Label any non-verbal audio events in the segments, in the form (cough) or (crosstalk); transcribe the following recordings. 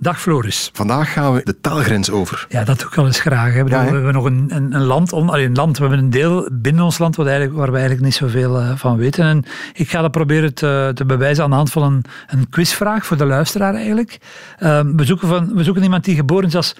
Dag Floris. Vandaag gaan we de taalgrens over. Ja, dat doe ik wel eens graag. Hè. Ja, hè? we hebben nog een, een, een land, allee, een land, we hebben een deel binnen ons land wat eigenlijk, waar we eigenlijk niet zoveel eh, van weten. En ik ga dat proberen te, te bewijzen aan de hand van een, een quizvraag voor de luisteraar eigenlijk. Ehm, we, zoeken van, we zoeken iemand die geboren is als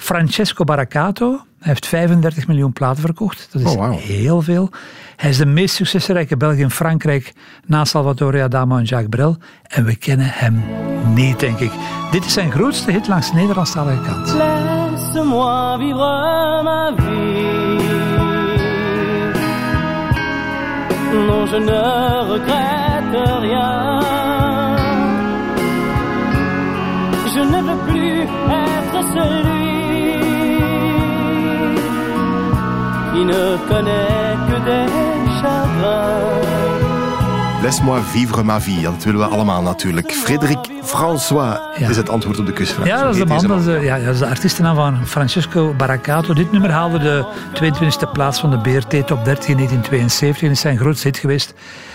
Francesco Baracato. Hij heeft 35 miljoen platen verkocht. Dat is Oh, heel veel. Hij is de meest succesrijke Belg in Frankrijk na Salvatore Adamo en Jacques Brel. En we kennen hem niet, denk ik. Dit is zijn grootste hit langs de Nederlandstalige kant. Laisse-moi vivre ma vie. Non, je ne regrette rien. Je ne veux plus être celui qui ne connaît que des chagrins. Laisse-moi vivre ma vie. Ja, dat willen we allemaal natuurlijk. Frederik François Ja. is het antwoord op de quizvraag. Ja, dat is de man, deze dat is de, ja, dat is de artiestennaam van Francesco Baracato. Dit nummer haalde de 22e plaats van de BRT Top 30 in 1972 en is zijn grootste hit geweest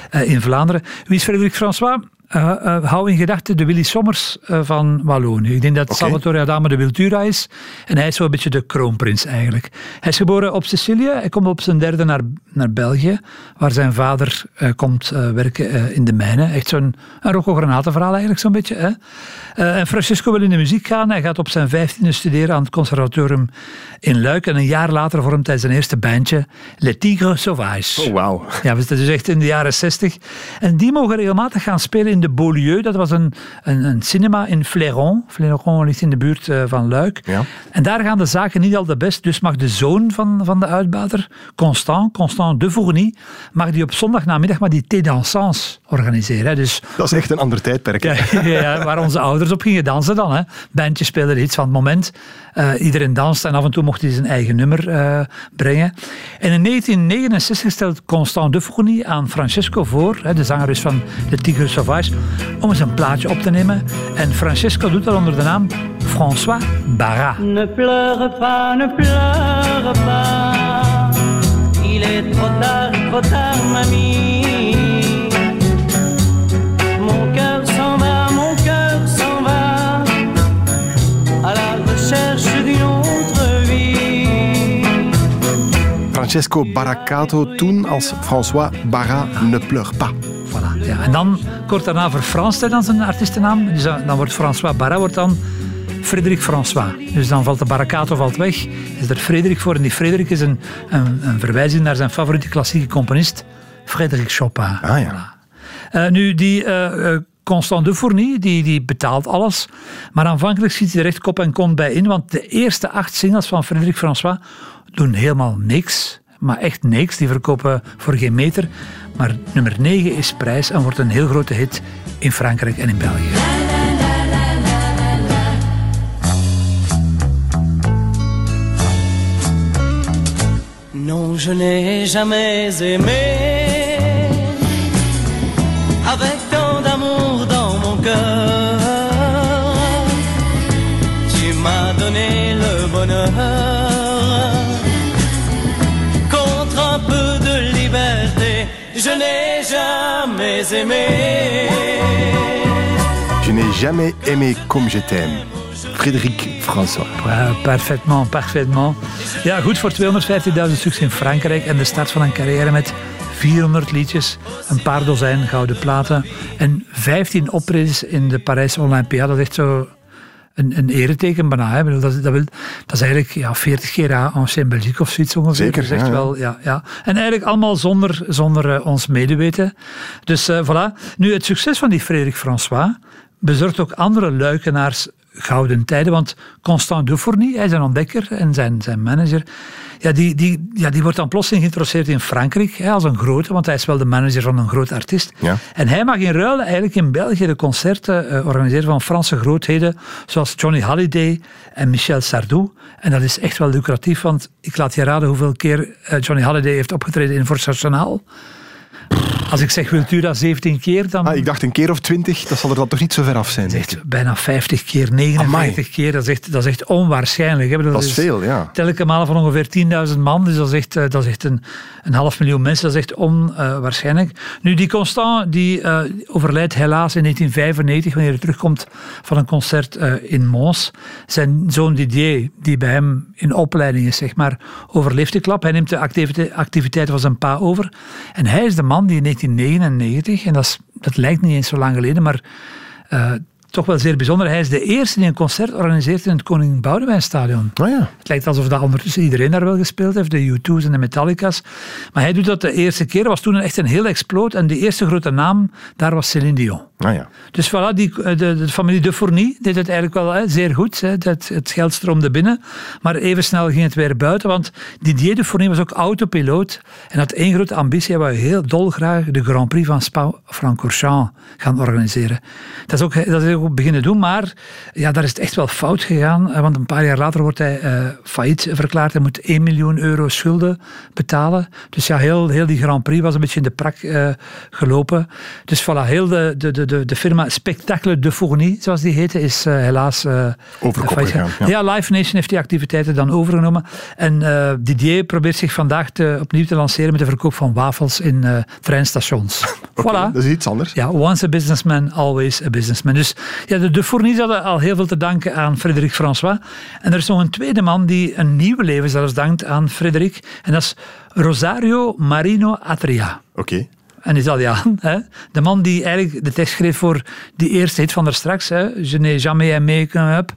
eh, in Vlaanderen. Wie is Frederik François? Eh, eh, hou in gedachten de Willy Sommers eh, van Wallonië. Ik denk dat. Salvatore Adamo de Wiltura is. En hij is zo'n beetje de kroonprins eigenlijk. Hij is geboren op Sicilië. Hij komt op zijn derde naar, naar België, waar zijn vader komt werken in de mijnen. Echt zo'n een Rocco-Granatenverhaal eigenlijk zo'n beetje. Hè? En Francesco wil in de muziek gaan. Hij gaat op zijn vijftiende studeren aan het conservatorium in Luik. En een jaar later vormt hij zijn eerste bandje, Le Tigre Sauvage. Oh, wauw. Ja, dat is dus echt in de jaren 60. En die mogen regelmatig gaan spelen in de Beaulieu. Dat was een, een, een cinema in Fléron. Fléron ligt in de buurt eh, van Luik. Ja. En daar gaan de zaken niet al de best. Dus mag de zoon van, van de uitbater, Constant, Constant de Fourny, mag die op zondagnamiddag maar die thé dansants organiseren. hè. Dus Dat is echt een ander tijdperk. (laughs) ja, ja, waar onze ouders op gingen dansen dan. Hè. Bandjes speelden iets van het moment. Eh, iedereen danste en af en toe mocht hij zijn eigen nummer eh, brengen. En in 1969 stelt Constant de Fourny aan Francesco voor, hè, de zanger is van de Tigre Sauvage, om eens een plaatje op te nemen. En Francesco doet dat onder de naam François Barra. Ne pleure pas, ne pleure pas. Il est trop tard, trop tard, mamie. Mon cœur s'en va, mon cœur s'en va. À la recherche d'une autre vie. Francesco Baracato, toen als François Barra ne pleure pas. Voilà, ja. En dan, kort daarna, verfranst hij dan zijn artiestennaam. Dus dan, dan wordt François Barra wordt dan Frederik François. Dus dan valt de Baracato valt weg. Is er Frederik voor. En die Frederik is een, een, een verwijzing naar zijn favoriete klassieke componist, Frédéric Chopin. Ah, ja. Voilà. Eh, nu, die eh, eh, Constant de Fourny, die, die betaalt alles. Maar aanvankelijk schiet hij er echt kop en kont bij in. Want de eerste acht singles van Frédéric François doen helemaal niks. Maar echt niks. Die verkopen voor geen meter. Maar nummer 9 is prijs en wordt een heel grote hit in Frankrijk en in België. Non, je n'ai jamais aimé avec tant d'amour dans mon cœur. Je n'ai jamais aimé. Je n'ai jamais aimé comme je t'aime. Frederik François. Ja, perfectement, perfectement. Ja, goed voor 250.000 stuks in Frankrijk en de start van een carrière met 400 liedjes, een paar dozijn gouden platen en 15 optredens in de Parijse Olympia. Dat is echt zo een, een ereteken bijna. Hè. Bedoel, Dat, dat, wil, dat is eigenlijk ja, 40 keer Ancien Belgique of zoiets ongeveer. Zeker, ja, wel, ja, ja. En eigenlijk allemaal zonder, zonder eh, ons medeweten. Dus eh, voilà. Nu, het succes van die Frederik François bezorgt ook andere luikenaars gouden tijden. Want Constant Dufourny, hij zijn ontdekker en zijn, zijn manager, ja, die, die, ja, die wordt dan plotseling geïnteresseerd in Frankrijk hè, als een grote, want hij is wel de manager van een groot artiest. Ja. En hij mag in ruil eigenlijk in België de concerten eh, organiseren van Franse grootheden, zoals Johnny Hallyday en Michel Sardou. En dat is echt wel lucratief, want ik laat je raden hoeveel keer eh, Johnny Hallyday heeft opgetreden in Force Nationaal. Als ik zeg Wiltura 17 keer, dan Ah, ik dacht een keer of twintig, dat zal er dan toch niet zo ver af zijn. echt bijna 50 keer, 59 keer. Dat is echt, dat is echt onwaarschijnlijk. bedoel, Dat is veel, ja. Telke malen van ongeveer 10.000 man, dus dat is echt, eh, dat is echt een, een half miljoen mensen. Dat is echt onwaarschijnlijk. nu, die Constant die, eh, overlijdt helaas in 1995, wanneer hij terugkomt van een concert eh, in Mons. Zijn zoon Didier, die bij hem in opleiding is, zeg maar, overleeft de klap. Hij neemt de activite- activiteiten van zijn pa over. En hij is de man die in 1999, en dat, is, dat lijkt niet eens zo lang geleden, maar eh, toch wel zeer bijzonder. Hij is de eerste die een concert organiseert in het Koning Boudewijnstadion. Oh ja. Het lijkt alsof dat ondertussen iedereen daar wel gespeeld heeft, de U2's en de Metallica's. Maar hij doet dat de eerste keer. Was toen echt een heel exploot. En de eerste grote naam, daar was Céline Dion. Ah ja. Dus voilà, die, de, de familie de Fourny deed het eigenlijk wel hè, zeer goed. Hè. Het, het geld stroomde binnen. Maar even snel ging het weer buiten. Want Didier de Fourny was ook autopiloot. En had één grote ambitie. Hij wou heel dolgraag de Grand Prix van Spa-Francorchamps gaan organiseren. Dat is, ook, dat is ook beginnen doen. Maar ja, daar is het echt wel fout gegaan. eh, Want een paar jaar later wordt hij eh, failliet verklaard. Hij moet 1 miljoen euro schulden betalen. Dus ja, heel, heel die Grand Prix was een beetje in de prak eh, gelopen. Dus voilà, heel de, de, de, de, de firma Spectacle de Fourny, zoals die heette, is eh, helaas... eh, Over kop failliet gegaan, Ja. Live Nation heeft die activiteiten dan overgenomen. En eh, Didier probeert zich vandaag te, opnieuw te lanceren met de verkoop van wafels in eh, treinstations. (laughs) Voilà. Dat is iets anders. Ja, once a businessman, always a businessman. Dus ja, de, de Fournies hadden al heel veel te danken aan Frédéric François. En er is nog een tweede man die een nieuwe leven zelfs dankt aan Frédéric. En dat is Rosario Marino Atria. Oké. Een Italiaan. Hè? De man die eigenlijk de tekst schreef voor die eerste hit van daar straks. Hè? Je n'ai jamais aimé qu'un up.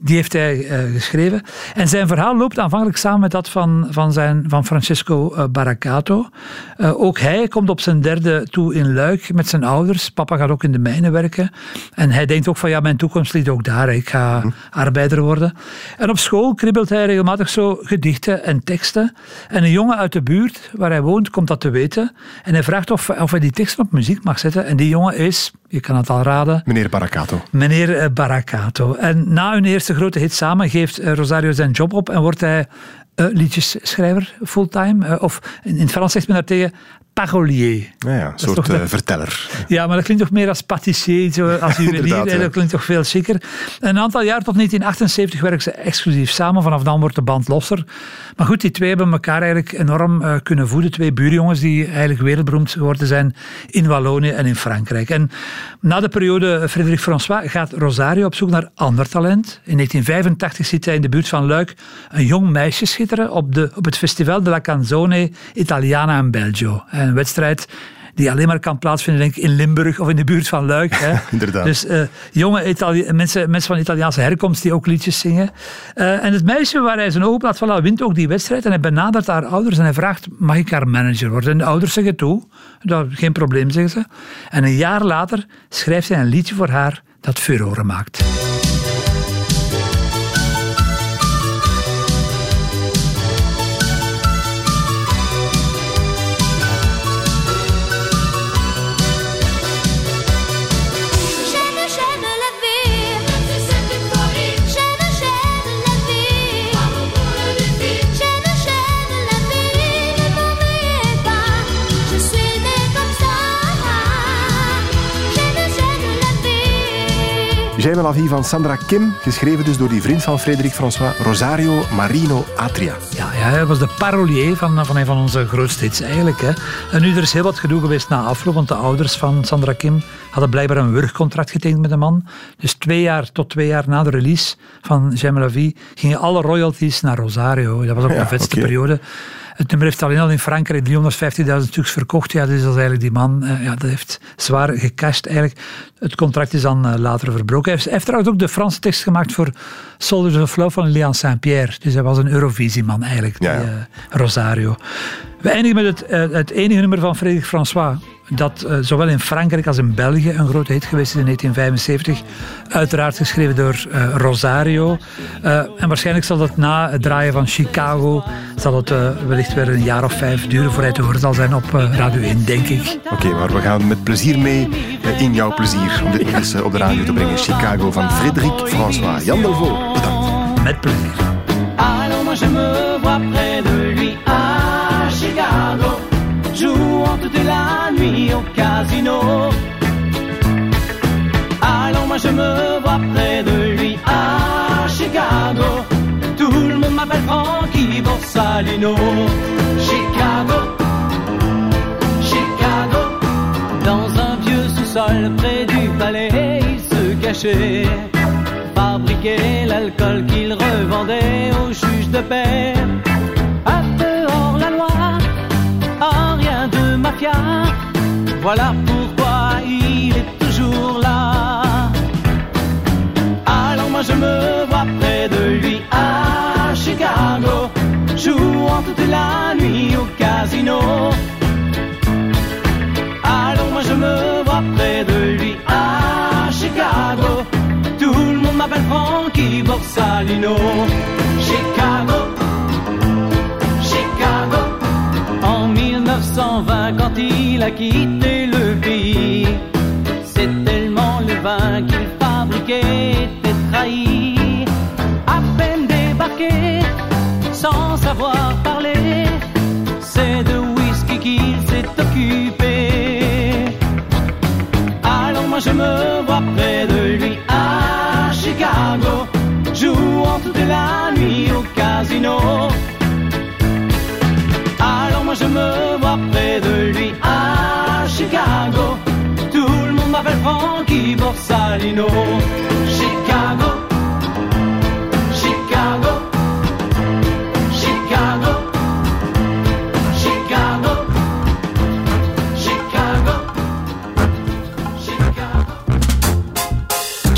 Die heeft hij eh, geschreven. En zijn verhaal loopt aanvankelijk samen met dat van, van, zijn, van Francesco Baracato. Eh, ook hij komt op zijn derde toe in Luik met zijn ouders. Papa gaat ook in de mijnen werken. En hij denkt ook van ja, mijn toekomst ligt ook daar. Ik ga arbeider worden. En op school kribbelt hij regelmatig zo gedichten en teksten. En een jongen uit de buurt waar hij woont komt dat te weten. En hij vraagt of, of hij die teksten op muziek mag zetten. En die jongen is, je kan het al raden, Meneer Baracato. meneer Baracato. En na hun eerste grote hit samen geeft eh, Rosario zijn job op en wordt hij eh, liedjesschrijver fulltime. Eh, of in, in het Frans zegt men daartegen parolier. Ja, ja, een soort eh, verteller. Ja, maar dat klinkt toch meer als patissier, zo (laughs) als juwelier. Ja. dat klinkt toch veel chiquer. Een aantal jaar tot 1978 werken ze exclusief samen. Vanaf dan wordt de band losser. Maar goed, die twee hebben elkaar eigenlijk enorm kunnen voeden. Twee buurjongens die eigenlijk wereldberoemd geworden zijn in Wallonië en in Frankrijk. En na de periode Frédéric François gaat Rosario op zoek naar ander talent. In 1985 ziet hij in de buurt van Luik een jong meisje schitteren op, de, op het Festival de la Canzone Italiana in Belgio. Een wedstrijd die alleen maar kan plaatsvinden denk ik, in Limburg of in de buurt van Luik. Hè. (laughs) Inderdaad. Dus eh, jonge Itali mensen, mensen van Italiaanse herkomst die ook liedjes zingen. Eh, en het meisje waar hij zijn ogen op laat vallen, wint ook die wedstrijd. En hij benadert haar ouders en hij vraagt, mag ik haar manager worden? En de ouders zeggen toe. Dat, geen probleem, zeggen ze. En een jaar later schrijft hij een liedje voor haar dat furore maakt. J'aime la vie van Sandra Kim, geschreven dus door die vriend van Frederik François, Rosario Marino Atria. Ja, ja, hij was de parolier van, van een van onze grootste hits eigenlijk. Hè. En nu, er is heel wat gedoe geweest na afloop, want de ouders van Sandra Kim hadden blijkbaar een wurgcontract getekend met de man. Dus twee jaar tot twee jaar na de release van J'aime la vie gingen alle royalties naar Rosario. Dat was ook Ja, de vetste periode. Het nummer heeft alleen al in Frankrijk 350.000 stuks verkocht. Ja, dus dat is eigenlijk die man, eh, ja, dat heeft zwaar gecashed eigenlijk. Het contract is dan eh, later verbroken. Hij heeft, hij heeft trouwens ook de Franse tekst gemaakt voor Soldiers of Love van Leon Saint-Pierre. Dus hij was een Eurovisieman eigenlijk, die, ja. eh, Rosario. We eindigen met het, eh, het enige nummer van Frédéric François. Dat eh, zowel in Frankrijk als in België een grote hit geweest is in 1975. Uiteraard geschreven door eh, Rosario. Eh, en waarschijnlijk zal dat na het draaien van Chicago. zal het eh, wellicht weer een jaar of vijf duren voor hij te horen zal zijn op eh, Radio 1, denk ik. Oké, maar we gaan met plezier mee in jouw plezier om dit nog eens eh, op de radio te brengen. Chicago van Frédéric François. Jan Delvaux, bedankt. Met plezier. Jouant toute la nuit au casino. Alors moi je me vois près de lui à Chicago, tout le monde m'appelle Frankie Borsalino. Chicago, Chicago, dans un vieux sous-sol près du palais, il se cachait fabriquer l'alcool qu'il revendait aux juges de paix. Voilà pourquoi il est toujours là. Alors moi je me vois près de lui à Chicago, jouant toute la nuit au casino. Alors moi je me vois près de lui à Chicago. Tout le monde m'appelle Frankie Borsalino. Chicago, Chicago. En 1920, quand il a quitté moi je me vois près de lui à Chicago, jouant toute la nuit au casino. Alors moi je me vois près de lui à Chicago, tout le monde m'appelle Frankie Borsalino.